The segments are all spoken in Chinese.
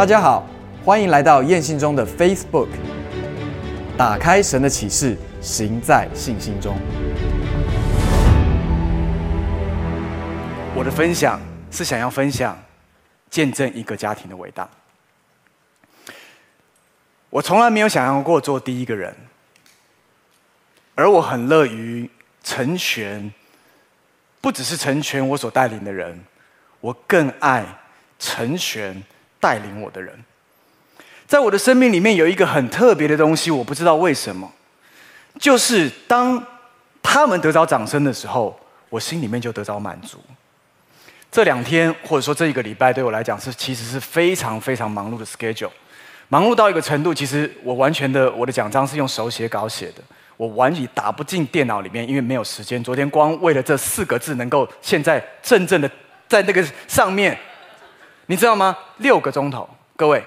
大家好，欢迎来到燕信中的 Facebook。打开神的启示，行在信心中。我的分享是想要分享见证一个家庭的伟大。我从来没有想象过做第一个人，而我很乐于成全，不只是成全我所带领的人，我更爱成全。带领我的人，在我的生命里面有一个很特别的东西，我不知道为什么，就是当他们得着掌声的时候，我心里面就得着满足。这两天或者说这一个礼拜对我来讲是其实是非常非常忙碌的 schedule，忙碌到一个程度，其实我完全的我的奖章是用手写稿写的，我完全打不进电脑里面，因为没有时间。昨天光为了这四个字能够现在真正的在那个上面。你知道吗？六个钟头，各位，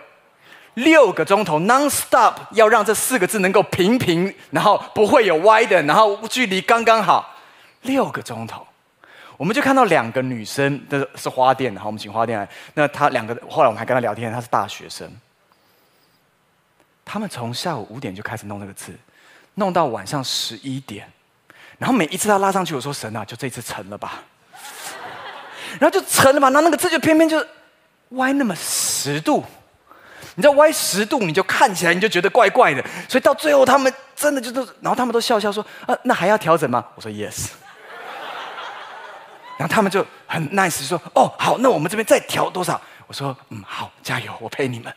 六个钟头 non-stop，要让这四个字能够平平，然后不会有歪的，然后距离刚刚好，六个钟头，我们就看到两个女生，这是花店，然后我们请花店来。那她两个，后来我们还跟她聊天，她是大学生。他们从下午五点就开始弄那个字，弄到晚上十一点，然后每一次她拉上去，我说神啊，就这次成了吧，然后就成了吧，然后那个字就偏偏就。歪那么十度，你知道歪十度，你就看起来你就觉得怪怪的，所以到最后他们真的就是，然后他们都笑笑说：“啊，那还要调整吗？”我说：“Yes。”然后他们就很 nice 说：“哦，好，那我们这边再调多少？”我说：“嗯，好，加油，我陪你们。”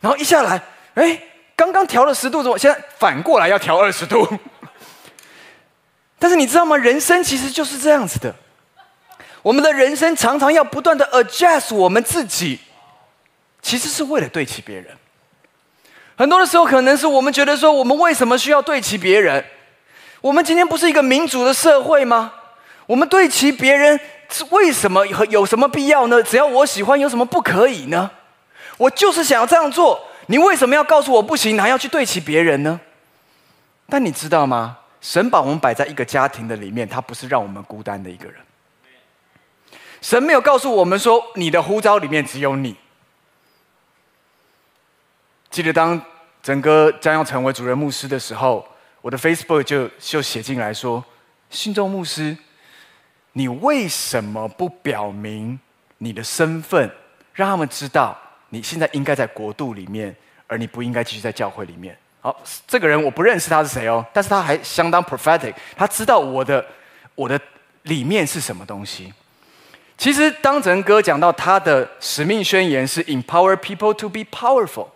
然后一下来，哎，刚刚调了十度之后，现在反过来要调二十度。但是你知道吗？人生其实就是这样子的。我们的人生常常要不断的 adjust 我们自己，其实是为了对齐别人。很多的时候，可能是我们觉得说，我们为什么需要对齐别人？我们今天不是一个民主的社会吗？我们对齐别人是为什么有什么必要呢？只要我喜欢，有什么不可以呢？我就是想要这样做，你为什么要告诉我不行，还要去对齐别人呢？但你知道吗？神把我们摆在一个家庭的里面，他不是让我们孤单的一个人。神没有告诉我们说，你的呼召里面只有你。记得当整个将要成为主任牧师的时候，我的 Facebook 就就写进来说：“信众牧师，你为什么不表明你的身份，让他们知道你现在应该在国度里面，而你不应该继续在教会里面？”好，这个人我不认识他是谁哦，但是他还相当 prophetic，他知道我的我的里面是什么东西。其实，当成哥讲到他的使命宣言是 “empower people to be powerful”，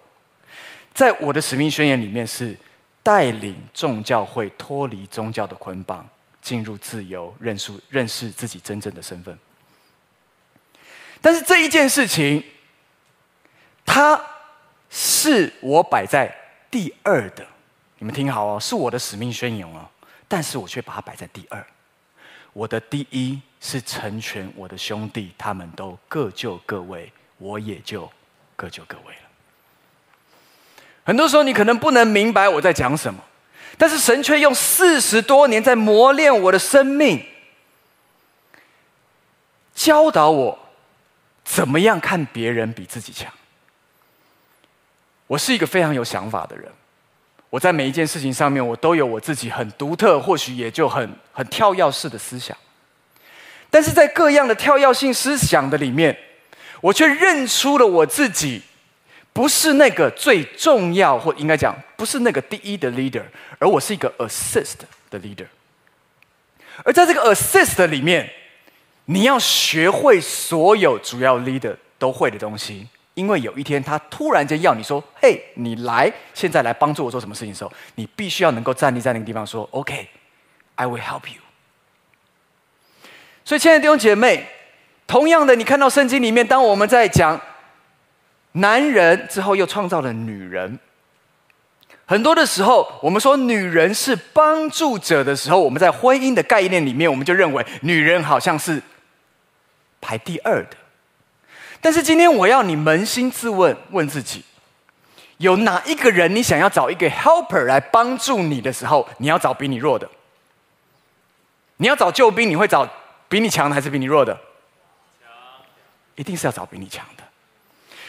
在我的使命宣言里面是带领众教会脱离宗教的捆绑，进入自由，认识认识自己真正的身份。但是这一件事情，它是我摆在第二的。你们听好哦，是我的使命宣言哦，但是我却把它摆在第二。我的第一是成全我的兄弟，他们都各就各位，我也就各就各位了。很多时候你可能不能明白我在讲什么，但是神却用四十多年在磨练我的生命，教导我怎么样看别人比自己强。我是一个非常有想法的人。我在每一件事情上面，我都有我自己很独特，或许也就很很跳跃式的思想。但是在各样的跳跃性思想的里面，我却认出了我自己不是那个最重要，或应该讲不是那个第一的 leader，而我是一个 assist 的 leader。而在这个 assist 里面，你要学会所有主要 leader 都会的东西。因为有一天他突然间要你说：“嘿，你来，现在来帮助我做什么事情的时候，你必须要能够站立在那个地方说：‘OK，I will help you。’所以，亲爱的弟兄姐妹，同样的，你看到圣经里面，当我们在讲男人之后，又创造了女人，很多的时候，我们说女人是帮助者的时候，我们在婚姻的概念里面，我们就认为女人好像是排第二的。但是今天我要你扪心自问，问自己：有哪一个人你想要找一个 helper 来帮助你的时候，你要找比你弱的？你要找救兵，你会找比你强的还是比你弱的？强，一定是要找比你强的。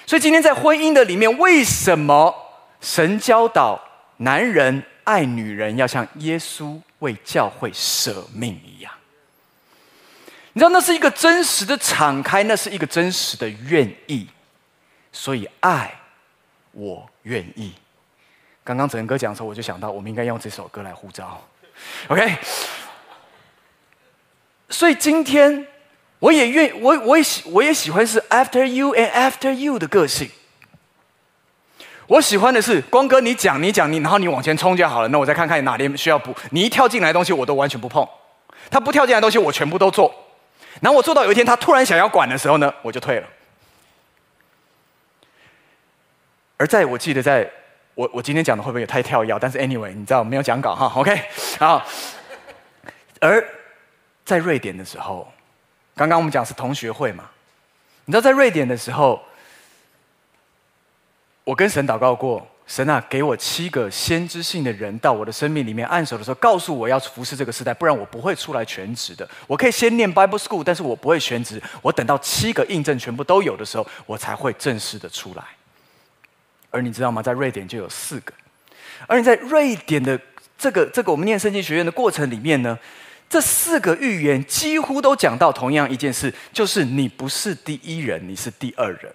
所以今天在婚姻的里面，为什么神教导男人爱女人要像耶稣为教会舍命一样？你知道那是一个真实的敞开，那是一个真实的愿意。所以爱，我愿意。刚刚整个讲的时候，我就想到，我们应该用这首歌来呼召。OK。所以今天，我也愿我我也喜我也喜欢是 After you and After you 的个性。我喜欢的是光哥，你讲你讲你，然后你往前冲就好了。那我再看看哪里需要补。你一跳进来的东西，我都完全不碰；他不跳进来的东西，我全部都做。然后我做到有一天他突然想要管的时候呢，我就退了。而在我记得在，我我今天讲的会不会也太跳跃？但是 anyway，你知道没有讲稿哈，OK，好。而在瑞典的时候，刚刚我们讲是同学会嘛？你知道在瑞典的时候，我跟神祷告过，神啊，给我七个先知性的人到我的生命里面按手的时候，告诉我要服侍这个时代，不然我不会出来全职的。我可以先念 Bible School，但是我不会全职。我等到七个印证全部都有的时候，我才会正式的出来。而你知道吗？在瑞典就有四个，而你在瑞典的这个这个我们念圣经学院的过程里面呢？这四个预言几乎都讲到同样一件事，就是你不是第一人，你是第二人。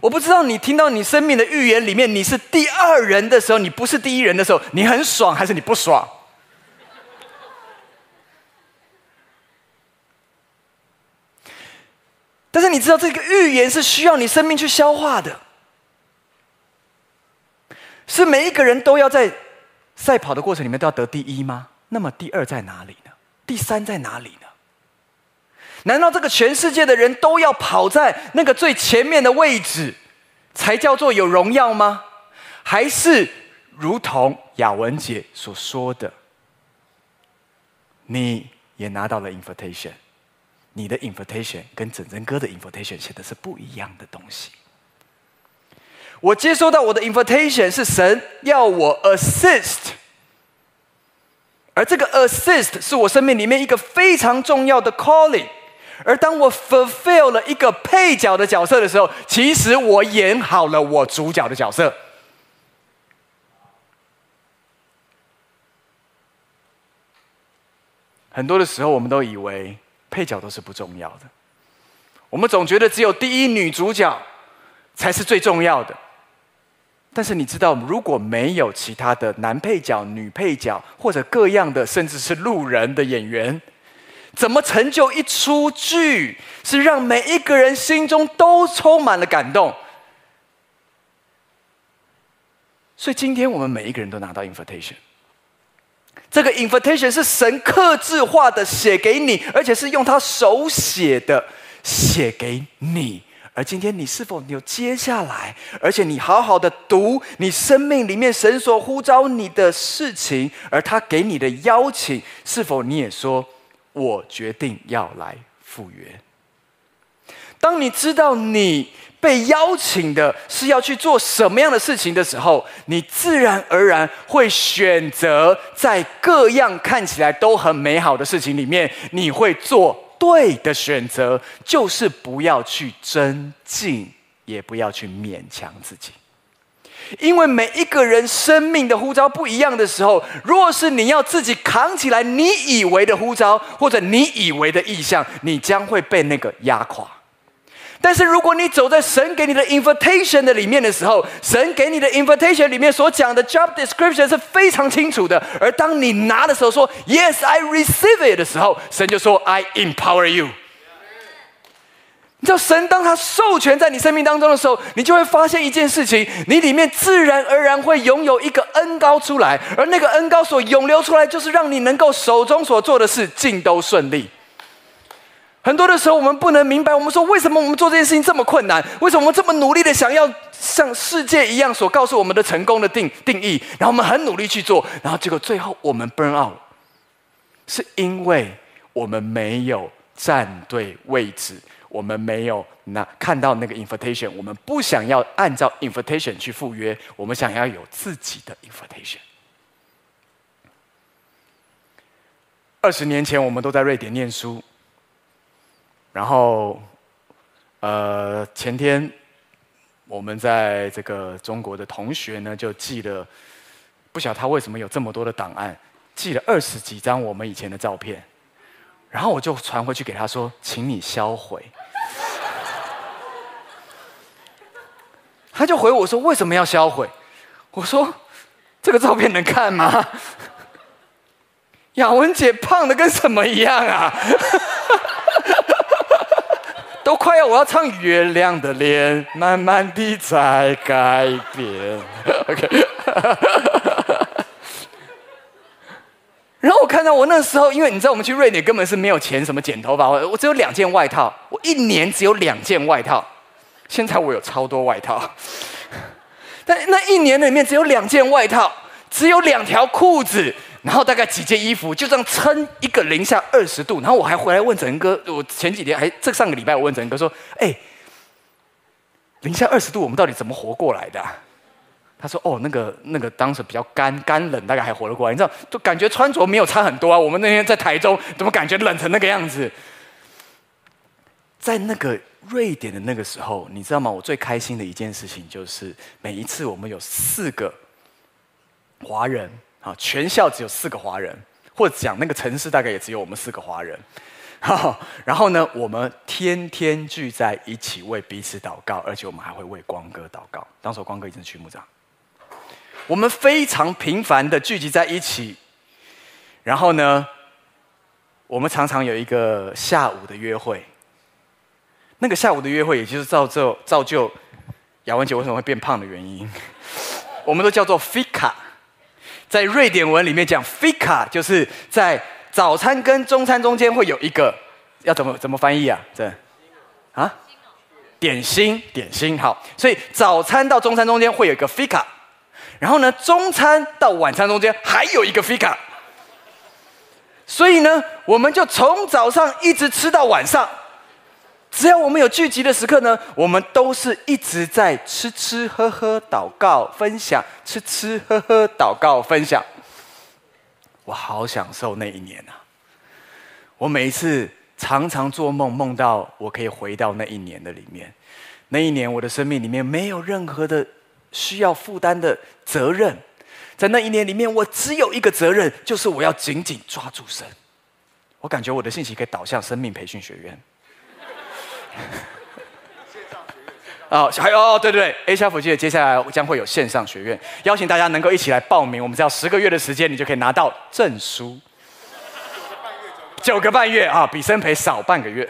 我不知道你听到你生命的预言里面你是第二人的时候，你不是第一人的时候，你很爽还是你不爽？但是你知道这个预言是需要你生命去消化的，是每一个人都要在赛跑的过程里面都要得第一吗？那么第二在哪里呢？第三在哪里呢？难道这个全世界的人都要跑在那个最前面的位置，才叫做有荣耀吗？还是如同雅文姐所说的，你也拿到了 invitation，你的 invitation 跟整整哥的 invitation 写的是不一样的东西。我接收到我的 invitation 是神要我 assist。而这个 assist 是我生命里面一个非常重要的 calling，而当我 fulfill 了一个配角的角色的时候，其实我演好了我主角的角色。很多的时候，我们都以为配角都是不重要的，我们总觉得只有第一女主角才是最重要的。但是你知道，如果没有其他的男配角、女配角，或者各样的，甚至是路人的演员，怎么成就一出剧，是让每一个人心中都充满了感动？所以今天我们每一个人都拿到 invitation，这个 invitation 是神客制化的写给你，而且是用他手写的写给你。而今天你是否有接下来，而且你好好的读你生命里面神所呼召你的事情，而他给你的邀请，是否你也说，我决定要来赴约？当你知道你被邀请的是要去做什么样的事情的时候，你自然而然会选择在各样看起来都很美好的事情里面，你会做。对的选择就是不要去争竞，也不要去勉强自己，因为每一个人生命的呼召不一样的时候，若是你要自己扛起来你以为的呼召或者你以为的意向，你将会被那个压垮。但是，如果你走在神给你的 invitation 的里面的时候，神给你的 invitation 里面所讲的 job description 是非常清楚的。而当你拿的时候说 Yes, I receive it 的时候，神就说 I empower you。你知道，神当他授权在你生命当中的时候，你就会发现一件事情：你里面自然而然会拥有一个恩膏出来，而那个恩膏所涌流出来，就是让你能够手中所做的事尽都顺利。很多的时候，我们不能明白，我们说为什么我们做这件事情这么困难？为什么我们这么努力的想要像世界一样所告诉我们的成功的定定义？然后我们很努力去做，然后结果最后我们 burn out，是因为我们没有站对位置，我们没有那看到那个 invitation，我们不想要按照 invitation 去赴约，我们想要有自己的 invitation。二十年前，我们都在瑞典念书。然后，呃，前天我们在这个中国的同学呢，就寄了，不晓得他为什么有这么多的档案，寄了二十几张我们以前的照片，然后我就传回去给他说，请你销毁。他就回我说，为什么要销毁？我说这个照片能看吗？雅文姐胖的跟什么一样啊？都快要我要唱《月亮的脸》，慢慢地在改变。OK，然后我看到我那时候，因为你知道我们去瑞典根本是没有钱什么剪头发，我我只有两件外套，我一年只有两件外套。现在我有超多外套，但那一年里面只有两件外套，只有两条裤子。然后大概几件衣服，就这样撑一个零下二十度。然后我还回来问整哥，我前几天还这上个礼拜我问整哥说：“哎，零下二十度我们到底怎么活过来的？”他说：“哦，那个那个当时比较干干冷，大概还活得过来。你知道，就感觉穿着没有差很多啊。我们那天在台中，怎么感觉冷成那个样子？在那个瑞典的那个时候，你知道吗？我最开心的一件事情就是每一次我们有四个华人。”啊，全校只有四个华人，或者讲那个城市大概也只有我们四个华人。然后呢，我们天天聚在一起为彼此祷告，而且我们还会为光哥祷告。当时光哥已经是区牧长，我们非常频繁的聚集在一起。然后呢，我们常常有一个下午的约会。那个下午的约会，也就是造就造就雅文姐为什么会变胖的原因，我们都叫做 Fika。在瑞典文里面讲 “fika”，就是在早餐跟中餐中间会有一个，要怎么怎么翻译啊？这啊，点心点心好，所以早餐到中餐中间会有一个 “fika”，然后呢，中餐到晚餐中间还有一个 “fika”，所以呢，我们就从早上一直吃到晚上。只要我们有聚集的时刻呢，我们都是一直在吃吃喝喝、祷告、分享，吃吃喝喝、祷告、分享。我好享受那一年啊！我每一次常常做梦，梦到我可以回到那一年的里面。那一年，我的生命里面没有任何的需要负担的责任。在那一年里面，我只有一个责任，就是我要紧紧抓住神。我感觉我的信息可以导向生命培训学院。哦，还有哦，对对对，A 福记的接下来将会有线上学院，邀请大家能够一起来报名。我们只要十个月的时间，你就可以拿到证书。九个半月九个半月啊，比生培少半个月。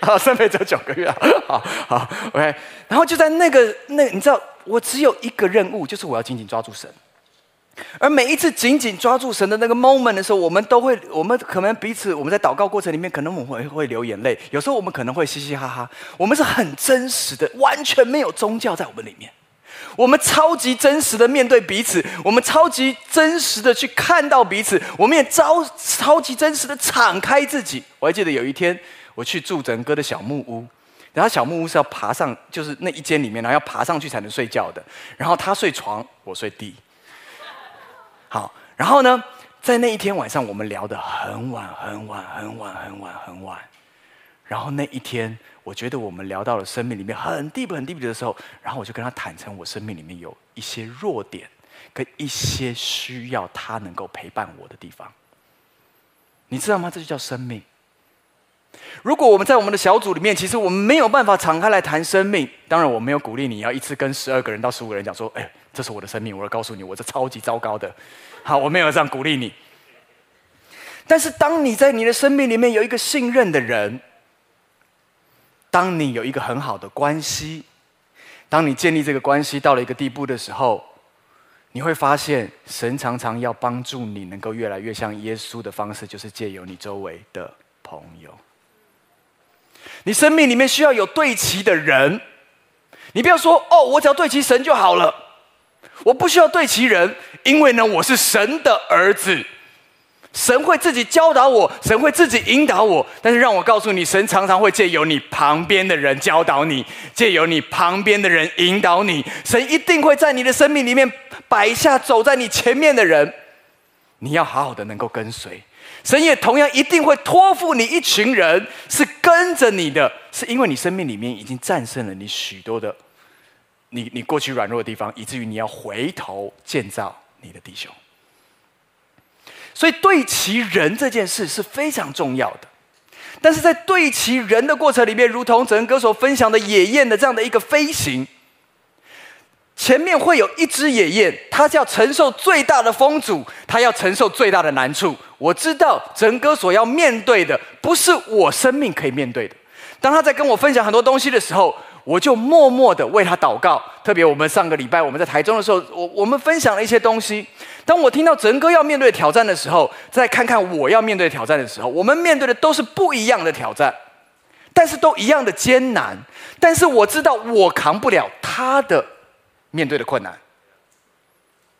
啊，生培只有九个月啊。好好，OK。然后就在那个那，你知道，我只有一个任务，就是我要紧紧抓住神。而每一次紧紧抓住神的那个 moment 的时候，我们都会，我们可能彼此，我们在祷告过程里面，可能我们会会流眼泪，有时候我们可能会嘻嘻哈哈。我们是很真实的，完全没有宗教在我们里面。我们超级真实的面对彼此，我们超级真实的去看到彼此，我们也超超级真实的敞开自己。我还记得有一天，我去住整哥的小木屋，然后小木屋是要爬上，就是那一间里面，然后要爬上去才能睡觉的。然后他睡床，我睡地。好，然后呢，在那一天晚上，我们聊得很晚很晚很晚很晚很晚。然后那一天，我觉得我们聊到了生命里面很 deep 很 deep 的时候，然后我就跟他坦诚，我生命里面有一些弱点，跟一些需要他能够陪伴我的地方。你知道吗？这就叫生命。如果我们在我们的小组里面，其实我们没有办法敞开来谈生命。当然，我没有鼓励你要一次跟十二个人到十五个人讲说：“哎，这是我的生命。”我要告诉你，我是超级糟糕的。好，我没有这样鼓励你。但是，当你在你的生命里面有一个信任的人，当你有一个很好的关系，当你建立这个关系到了一个地步的时候，你会发现，神常常要帮助你能够越来越像耶稣的方式，就是借由你周围的朋友。你生命里面需要有对齐的人，你不要说哦，我只要对齐神就好了，我不需要对齐人，因为呢，我是神的儿子，神会自己教导我，神会自己引导我。但是让我告诉你，神常常会借由你旁边的人教导你，借由你旁边的人引导你，神一定会在你的生命里面摆下走在你前面的人，你要好好的能够跟随，神也同样一定会托付你一群人，是跟着你的，是因为你生命里面已经战胜了你许多的，你你过去软弱的地方，以至于你要回头建造你的弟兄。所以对齐人这件事是非常重要的，但是在对齐人的过程里面，如同整个所分享的野雁的这样的一个飞行。前面会有一只野雁，它要承受最大的风阻，它要承受最大的难处。我知道整个所要面对的，不是我生命可以面对的。当他在跟我分享很多东西的时候，我就默默的为他祷告。特别我们上个礼拜我们在台中的时候，我我们分享了一些东西。当我听到整个要面对挑战的时候，再看看我要面对挑战的时候，我们面对的都是不一样的挑战，但是都一样的艰难。但是我知道我扛不了他的。面对的困难，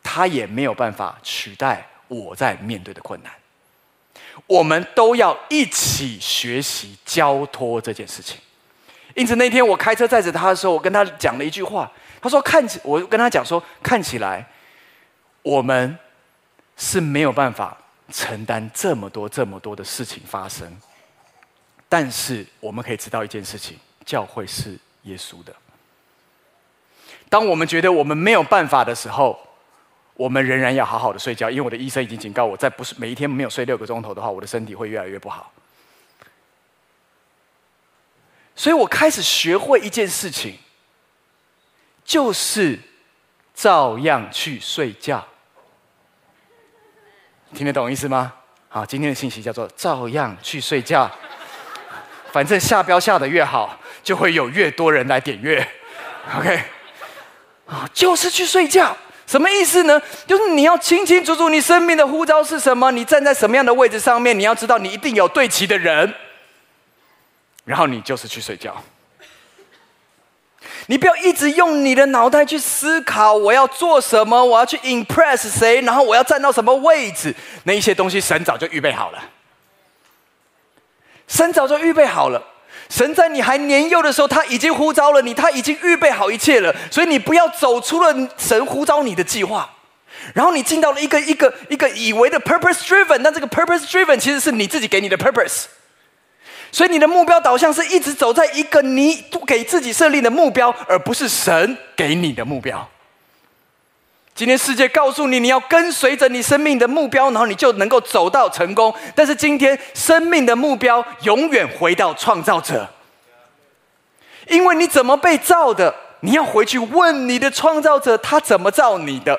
他也没有办法取代我在面对的困难。我们都要一起学习交托这件事情。因此那天我开车载着他的时候，我跟他讲了一句话。他说：“看起，我跟他讲说，看起来我们是没有办法承担这么多、这么多的事情发生。但是我们可以知道一件事情：教会是耶稣的。”当我们觉得我们没有办法的时候，我们仍然要好好的睡觉，因为我的医生已经警告我，在不是每一天没有睡六个钟头的话，我的身体会越来越不好。所以我开始学会一件事情，就是照样去睡觉。听得懂意思吗？好，今天的信息叫做照样去睡觉。反正下标下得越好，就会有越多人来点阅。OK。啊，就是去睡觉，什么意思呢？就是你要清清楚楚，你生命的呼召是什么？你站在什么样的位置上面？你要知道，你一定有对齐的人，然后你就是去睡觉。你不要一直用你的脑袋去思考，我要做什么？我要去 impress 谁？然后我要站到什么位置？那一些东西，神早就预备好了，神早就预备好了。神在你还年幼的时候，他已经呼召了你，他已经预备好一切了。所以你不要走出了神呼召你的计划，然后你进到了一个一个一个以为的 purpose driven，但这个 purpose driven 其实是你自己给你的 purpose。所以你的目标导向是一直走在一个你给自己设立的目标，而不是神给你的目标。今天世界告诉你，你要跟随着你生命的目标，然后你就能够走到成功。但是今天生命的目标永远回到创造者，因为你怎么被造的，你要回去问你的创造者，他怎么造你的。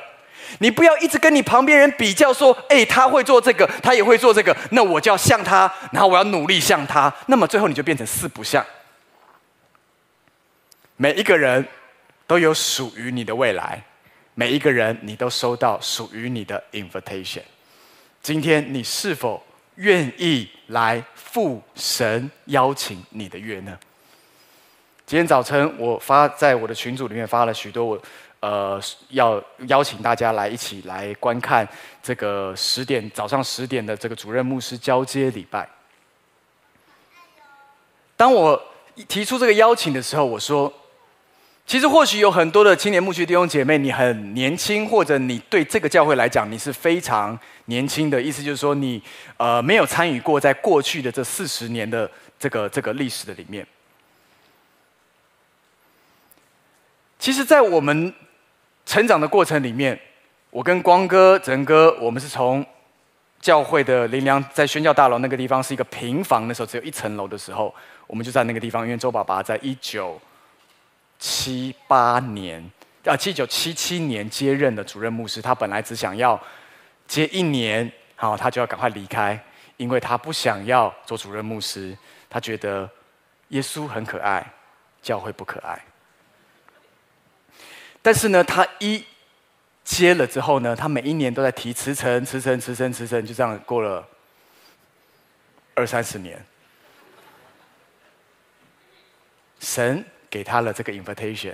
你不要一直跟你旁边人比较，说：“诶，他会做这个，他也会做这个，那我就要像他，然后我要努力像他。”那么最后你就变成四不像。每一个人都有属于你的未来。每一个人，你都收到属于你的 invitation。今天，你是否愿意来赴神邀请你的约呢？今天早晨，我发在我的群组里面发了许多，我呃要邀请大家来一起来观看这个十点早上十点的这个主任牧师交接礼拜。当我提出这个邀请的时候，我说。其实或许有很多的青年牧区弟兄姐妹，你很年轻，或者你对这个教会来讲你是非常年轻的，意思就是说你呃没有参与过在过去的这四十年的这个这个历史的里面。其实，在我们成长的过程里面，我跟光哥、哲哥，我们是从教会的林良在宣教大楼那个地方是一个平房的时候，只有一层楼的时候，我们就在那个地方，因为周爸爸在一九。七八年啊，七九七七年接任的主任牧师，他本来只想要接一年，好，他就要赶快离开，因为他不想要做主任牧师。他觉得耶稣很可爱，教会不可爱。但是呢，他一接了之后呢，他每一年都在提辞呈、辞呈、辞呈、辞呈，就这样过了二三十年。神。给他了这个 invitation，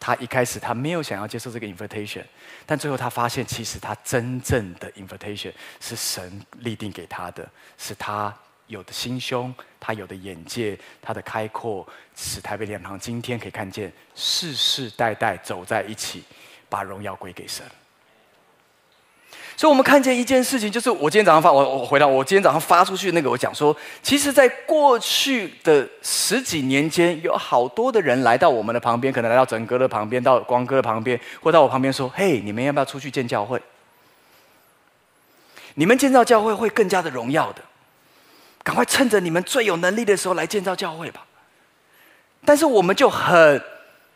他一开始他没有想要接受这个 invitation，但最后他发现，其实他真正的 invitation 是神立定给他的，是他有的心胸，他有的眼界，他的开阔，使台北灵粮堂今天可以看见世世代代走在一起，把荣耀归给神。所以，我们看见一件事情，就是我今天早上发，我我回到我今天早上发出去那个，我讲说，其实，在过去的十几年间，有好多的人来到我们的旁边，可能来到整哥的旁边，到光哥的旁边，或到我旁边说：“嘿，你们要不要出去建教会？你们建造教会会更加的荣耀的，赶快趁着你们最有能力的时候来建造教会吧。”但是，我们就很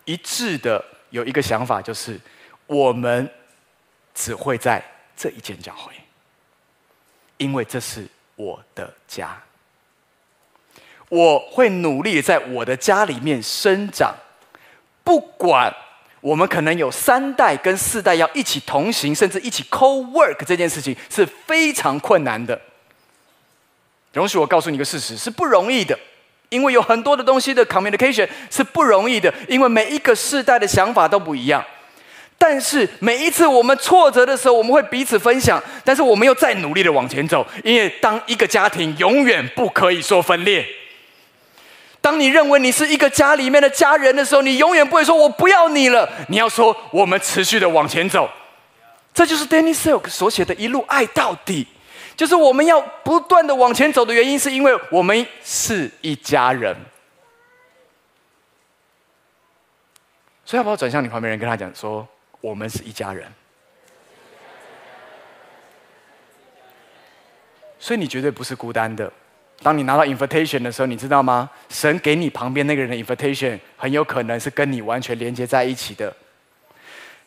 一致的有一个想法，就是我们。只会在这一间教会，因为这是我的家。我会努力在我的家里面生长，不管我们可能有三代跟四代要一起同行，甚至一起 co-work 这件事情是非常困难的。容许我告诉你一个事实，是不容易的，因为有很多的东西的 communication 是不容易的，因为每一个世代的想法都不一样。但是每一次我们挫折的时候，我们会彼此分享。但是我们又再努力的往前走，因为当一个家庭永远不可以说分裂。当你认为你是一个家里面的家人的时候，你永远不会说“我不要你了”。你要说“我们持续的往前走”。这就是 Danny Silk 所写的一路爱到底，就是我们要不断的往前走的原因，是因为我们是一家人。所以要不要转向你旁边人，跟他讲说？我们是一家人，所以你绝对不是孤单的。当你拿到 invitation 的时候，你知道吗？神给你旁边那个人的 invitation 很有可能是跟你完全连接在一起的。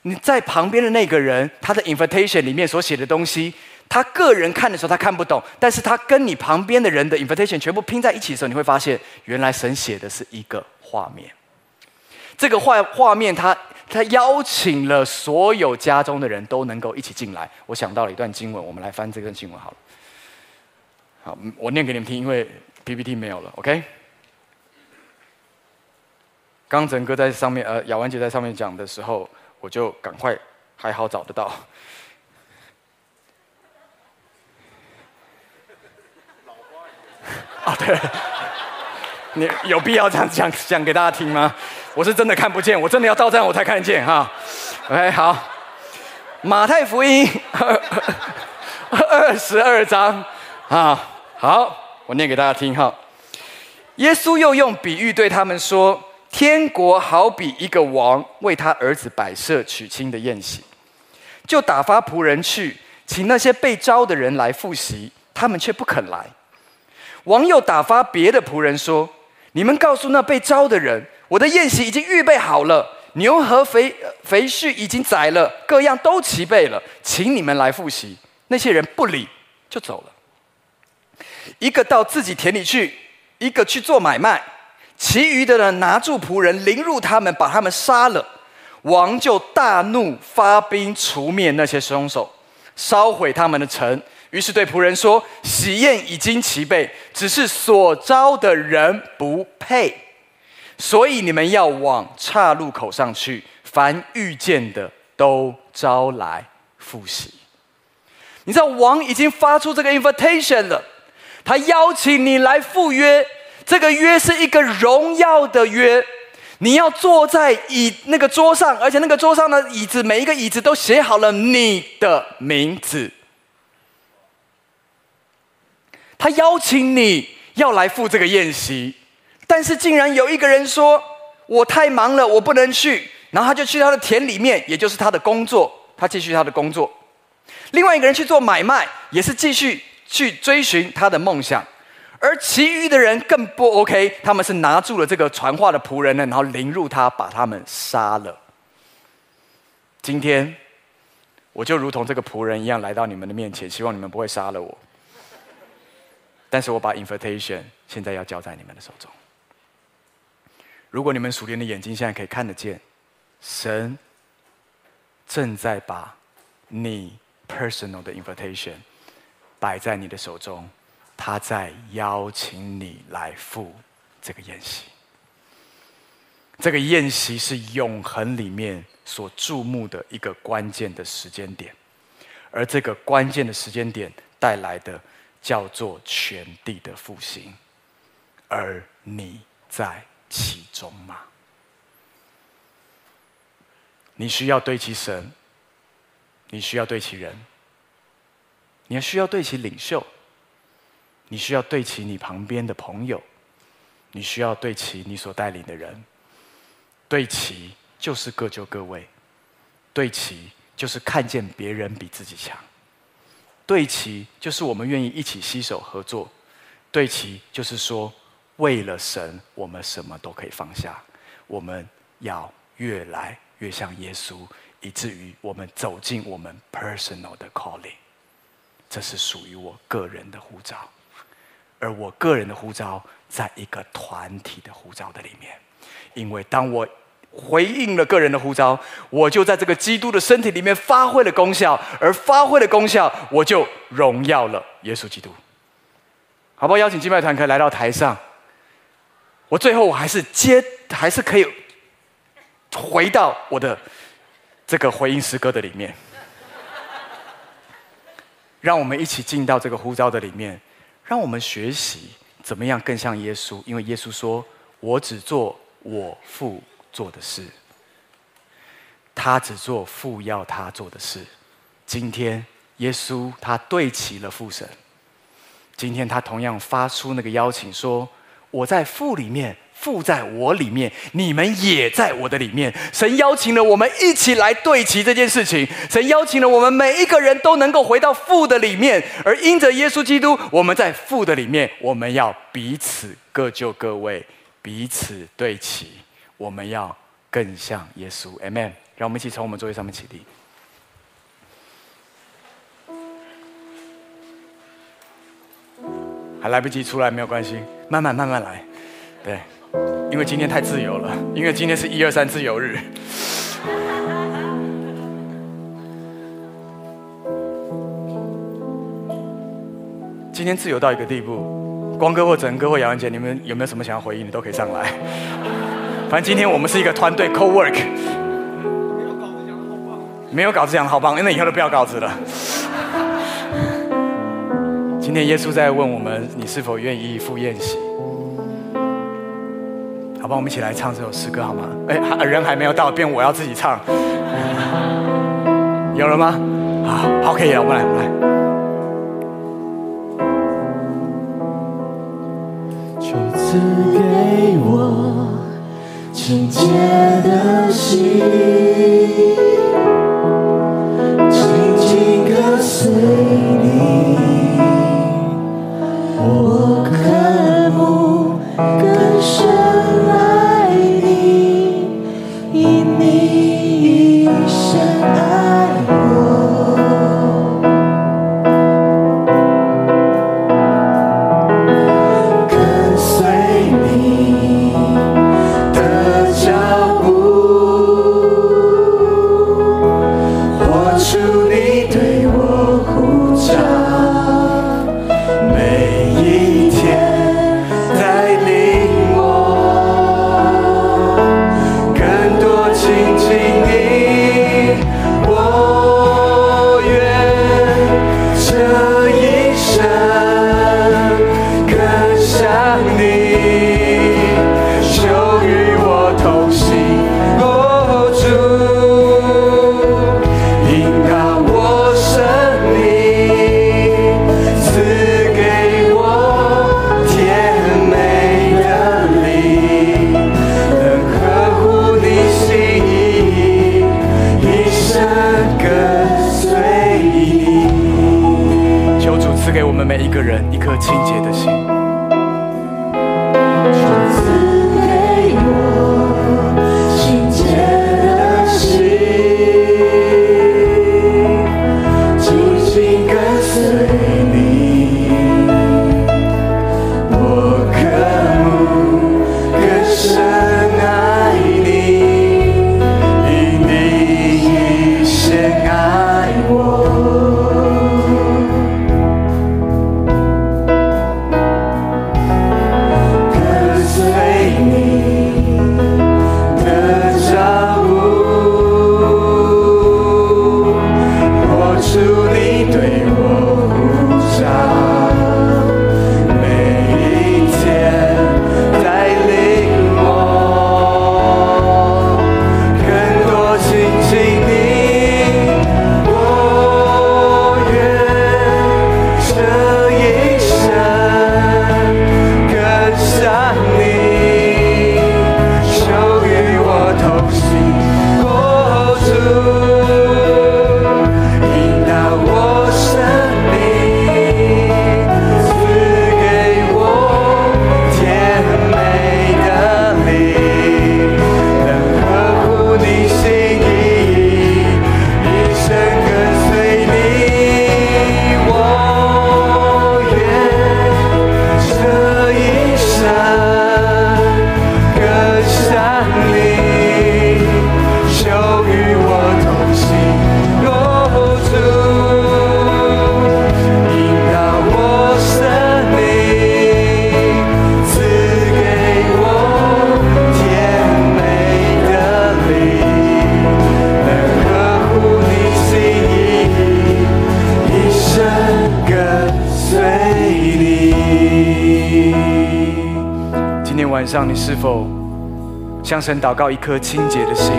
你在旁边的那个人，他的 invitation 里面所写的东西，他个人看的时候他看不懂，但是他跟你旁边的人的 invitation 全部拼在一起的时候，你会发现，原来神写的是一个画面。这个画画面，他。他邀请了所有家中的人都能够一起进来。我想到了一段经文，我们来翻这段经文好了。好，我念给你们听，因为 PPT 没有了。OK。刚整哥在上面，呃，雅文姐在上面讲的时候，我就赶快还好找得到。啊，对，你有必要这样讲讲给大家听吗？我是真的看不见，我真的要到站我才看得见哈。OK，好，马太福音二十二章啊，好，我念给大家听哈。耶稣又用比喻对他们说：天国好比一个王为他儿子摆设娶亲的宴席，就打发仆人去请那些被招的人来复习，他们却不肯来。王又打发别的仆人说：你们告诉那被招的人。我的宴席已经预备好了，牛和肥肥畜已经宰了，各样都齐备了，请你们来赴席。那些人不理，就走了。一个到自己田里去，一个去做买卖，其余的人拿住仆人，凌辱他们，把他们杀了。王就大怒，发兵除灭那些凶手，烧毁他们的城。于是对仆人说：“喜宴已经齐备，只是所招的人不配。”所以你们要往岔路口上去，凡遇见的都招来赴席。你知道王已经发出这个 invitation 了，他邀请你来赴约。这个约是一个荣耀的约，你要坐在椅那个桌上，而且那个桌上的椅子每一个椅子都写好了你的名字。他邀请你要来赴这个宴席。但是竟然有一个人说：“我太忙了，我不能去。”然后他就去他的田里面，也就是他的工作，他继续他的工作。另外一个人去做买卖，也是继续去追寻他的梦想。而其余的人更不 OK，他们是拿住了这个传话的仆人呢，然后凌辱他，把他们杀了。今天我就如同这个仆人一样来到你们的面前，希望你们不会杀了我。但是我把 invitation 现在要交在你们的手中。如果你们属灵的眼睛现在可以看得见，神正在把你 personal 的 invitation 摆在你的手中，他在邀请你来赴这个宴席。这个宴席是永恒里面所注目的一个关键的时间点，而这个关键的时间点带来的叫做全地的复兴，而你在。其中吗？你需要对齐神，你需要对齐人，你还需要对齐领袖，你需要对齐你旁边的朋友，你需要对齐你所带领的人。对齐就是各就各位，对齐就是看见别人比自己强，对齐就是我们愿意一起携手合作，对齐就是说，为了神，我们什么都可以放下，我们要越来越像耶稣，以至于我们走进我们 personal 的 calling。这是属于我个人的呼召，而我个人的呼召，在一个团体的呼召的里面。因为当我回应了个人的呼召，我就在这个基督的身体里面发挥了功效，而发挥了功效，我就荣耀了耶稣基督。好不好？邀请敬拜团可以来到台上。我最后我还是接，还是可以回到我的这个回应诗歌的里面。让我们一起进到这个呼召的里面，让我们学习怎么样更像耶稣。因为耶稣说：“我只做我父做的事，他只做父要他做的事。”今天耶稣他对齐了父神，今天他同样发出那个邀请说：“我在父里面。”父在我里面，你们也在我的里面。神邀请了我们一起来对齐这件事情。神邀请了我们每一个人都能够回到父的里面，而因着耶稣基督，我们在父的里面，我们要彼此各就各位，彼此对齐。我们要更像耶稣。Amen。让我们一起从我们座位上面起立。还来不及出来没有关系，慢慢慢慢来。对。因为今天太自由了，因为今天是一二三自由日。今天自由到一个地步，光哥或整哥或姚文杰，你们有没有什么想要回应的，都可以上来。反正今天我们是一个团队，co work。没有稿子讲的好棒，那以后都不要稿子了。今天耶稣在问我们：你是否愿意赴宴席？好吧，我们一起来唱这首诗歌好吗？哎，人还没有到，变我要自己唱。有了吗？好，好，可以了，我们来，我们来。就赐给我清洁的心，紧紧跟随给我们每一个人一颗清洁的心。向神祷告一颗清洁的心？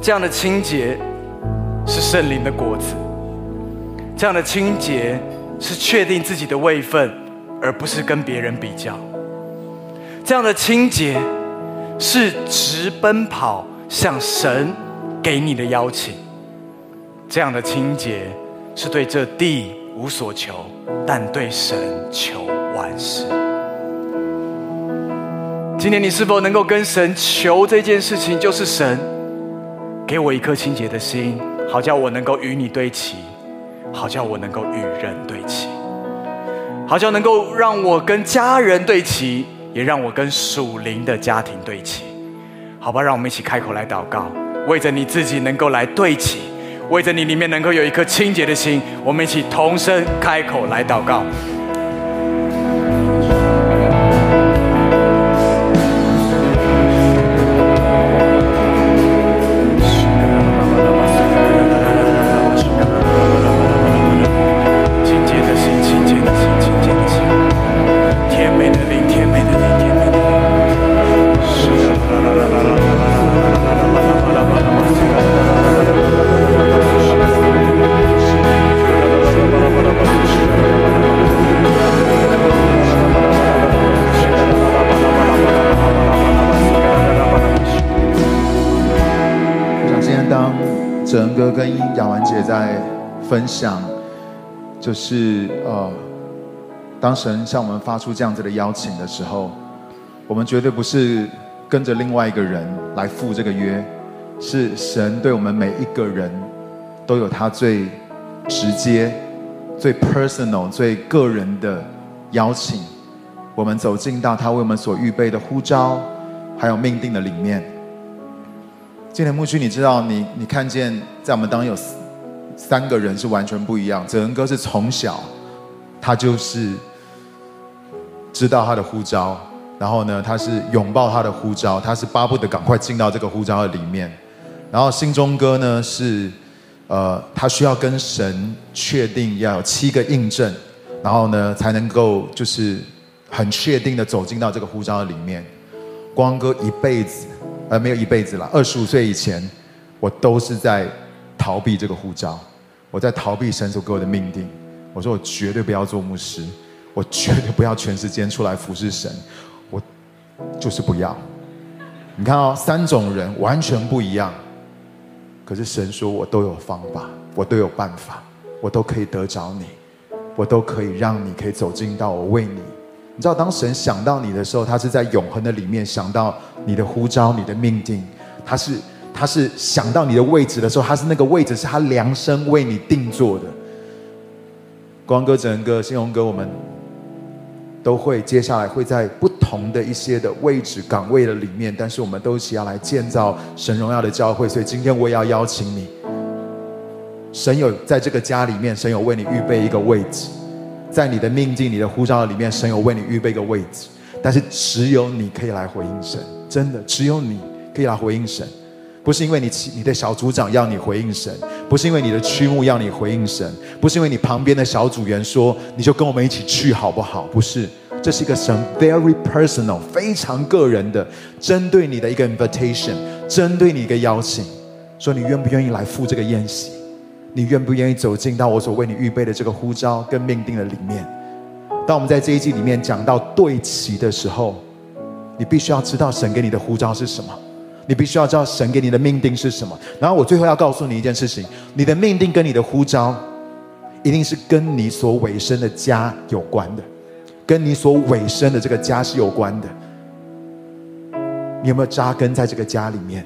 这样的清洁是圣灵的果子，这样的清洁是确定自己的位分，而不是跟别人比较。这样的清洁是直奔跑向神给你的邀请。这样的清洁是对这地无所求，但对神求万事。今天你是否能够跟神求这件事情？就是神给我一颗清洁的心，好叫我能够与你对齐，好叫我能够与人对齐，好叫能够让我跟家人对齐，也让我跟属灵的家庭对齐。好吧，让我们一起开口来祷告，为着你自己能够来对齐。为着你里面能够有一颗清洁的心，我们一起同声开口来祷告。就是呃，当神向我们发出这样子的邀请的时候，我们绝对不是跟着另外一个人来赴这个约，是神对我们每一个人都有他最直接、最 personal、最个人的邀请，我们走进到他为我们所预备的呼召，还有命定的里面。今天牧区，你知道你你看见在我们当有三个人是完全不一样。哲恩哥是从小他就是知道他的呼召，然后呢，他是拥抱他的呼召，他是巴不得赶快进到这个呼召的里面。然后心中哥呢是呃，他需要跟神确定要有七个印证，然后呢才能够就是很确定的走进到这个呼召的里面。光哥一辈子。呃，没有一辈子了。二十五岁以前，我都是在逃避这个呼召，我在逃避神所给我的命定。我说我绝对不要做牧师，我绝对不要全时间出来服侍神，我就是不要。你看哦，三种人完全不一样，可是神说我都有方法，我都有办法，我都可以得着你，我都可以让你可以走进到我为你。你知道，当神想到你的时候，他是在永恒的里面想到你的呼召、你的命定。他是他是想到你的位置的时候，他是那个位置是他量身为你定做的。光哥、整个新荣哥，我们都会接下来会在不同的一些的位置岗位的里面，但是我们都一起要来建造神荣耀的教会。所以今天我也要邀请你，神有在这个家里面，神有为你预备一个位置。在你的命定、你的呼召里面，神有为你预备一个位置，但是只有你可以来回应神，真的只有你可以来回应神，不是因为你你的小组长要你回应神，不是因为你的区牧要你回应神，不是因为你旁边的小组员说你就跟我们一起去好不好？不是，这是一个神 very personal 非常个人的，针对你的一个 invitation，针对你一个邀请，说你愿不愿意来赴这个宴席？你愿不愿意走进到我所为你预备的这个呼召跟命定的里面？当我们在这一季里面讲到对齐的时候，你必须要知道神给你的呼召是什么，你必须要知道神给你的命定是什么。然后我最后要告诉你一件事情：你的命定跟你的呼召，一定是跟你所委身的家有关的，跟你所委身的这个家是有关的。你有没有扎根在这个家里面？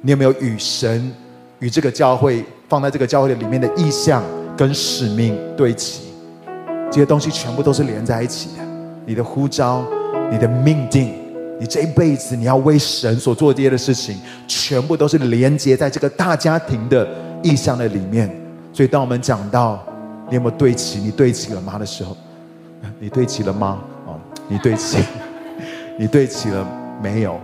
你有没有与神？与这个教会放在这个教会里面的意向跟使命对齐，这些东西全部都是连在一起的。你的呼召、你的命定、你这一辈子你要为神所做这些的事情，全部都是连接在这个大家庭的意向的里面。所以，当我们讲到你有没有对齐，你对齐了吗的时候，你对齐了吗？哦，你对齐，你对齐了没有？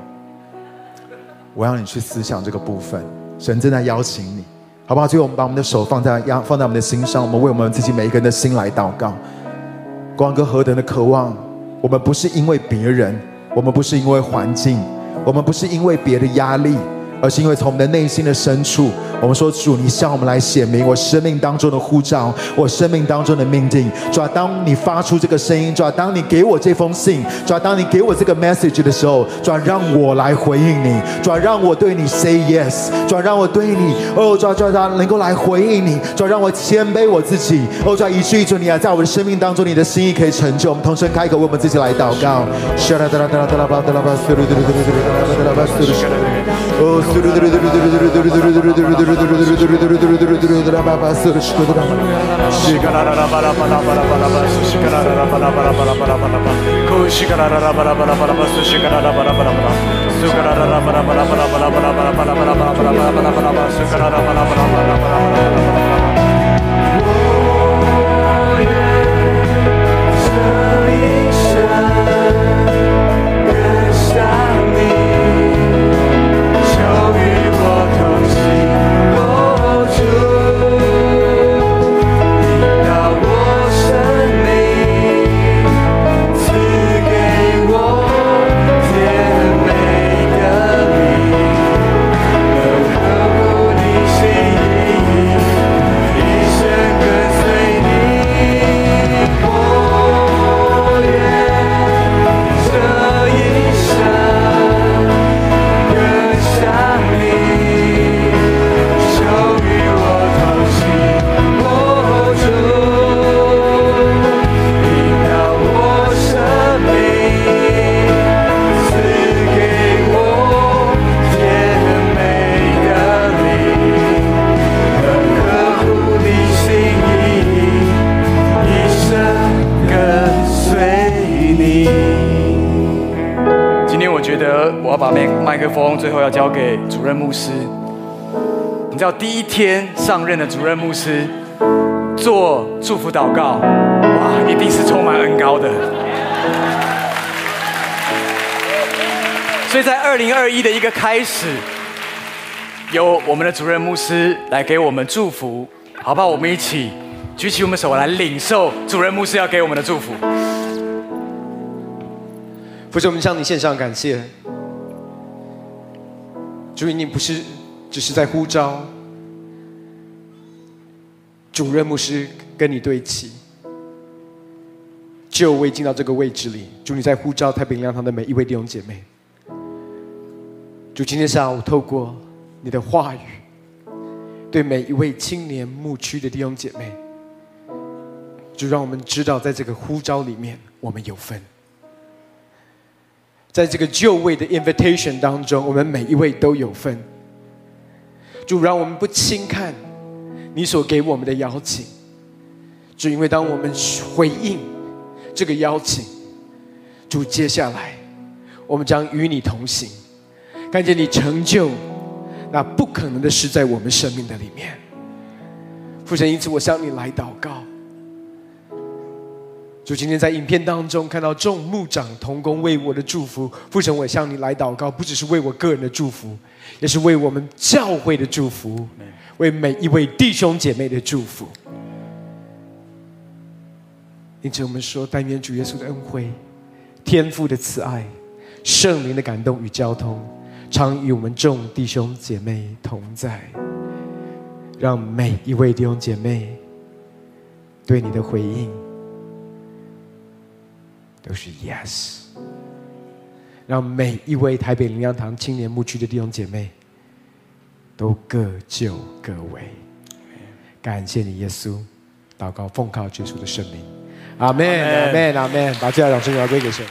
我要你去思想这个部分。神正在邀请你，好不好？最后，我们把我们的手放在压，放在我们的心上，我们为我们自己每一个人的心来祷告。光哥何等的渴望，我们不是因为别人，我们不是因为环境，我们不是因为别的压力。而是因为从我们的内心的深处，我们说主，你向我们来显明我生命当中的呼召，我生命当中的命定。主啊，当你发出这个声音，主啊，当你给我这封信，主啊，当你给我这个 message 的时候，主啊，让我来回应你，主啊，让我对你 say yes，主啊，让我对你，哦，主啊，主啊，能够来回应你，主啊，让我谦卑我自己，哦，主啊，以至于主你啊，在我的生命当中，你的心意可以成就。我们同声开口为我们自己来祷告。哦。最任牧师。你知道第一天上任的主任牧师做祝福祷告，哇，一定是充满恩膏的。所以在二零二一的一个开始，由我们的主任牧师来给我们祝福，好不好？我们一起举起我们手来领受主任牧师要给我们的祝福。父神，我们向你献上感谢。主，你不是只是在呼召主任牧师跟你对齐，就未进到这个位置里。主，你在呼召太平亮堂的每一位弟兄姐妹。主，今天下午透过你的话语，对每一位青年牧区的弟兄姐妹，就让我们知道，在这个呼召里面，我们有份。在这个就位的 invitation 当中，我们每一位都有份。主，让我们不轻看你所给我们的邀请，只因为当我们回应这个邀请，主，接下来我们将与你同行，看见你成就那不可能的事在我们生命的里面。父神，因此我向你来祷告。主，今天在影片当中看到众牧长同工为我的祝福，父神，我向你来祷告，不只是为我个人的祝福，也是为我们教会的祝福，为每一位弟兄姐妹的祝福。因此，我们说，但愿主耶稣的恩惠、天父的慈爱、圣灵的感动与交通，常与我们众弟兄姐妹同在，让每一位弟兄姐妹对你的回应。都是 yes，让每一位台北灵粮堂青年牧区的弟兄姐妹都各就各位。感谢你，耶稣，祷告奉靠耶稣的圣名，阿门，阿门，阿门，把最大掌声归给神？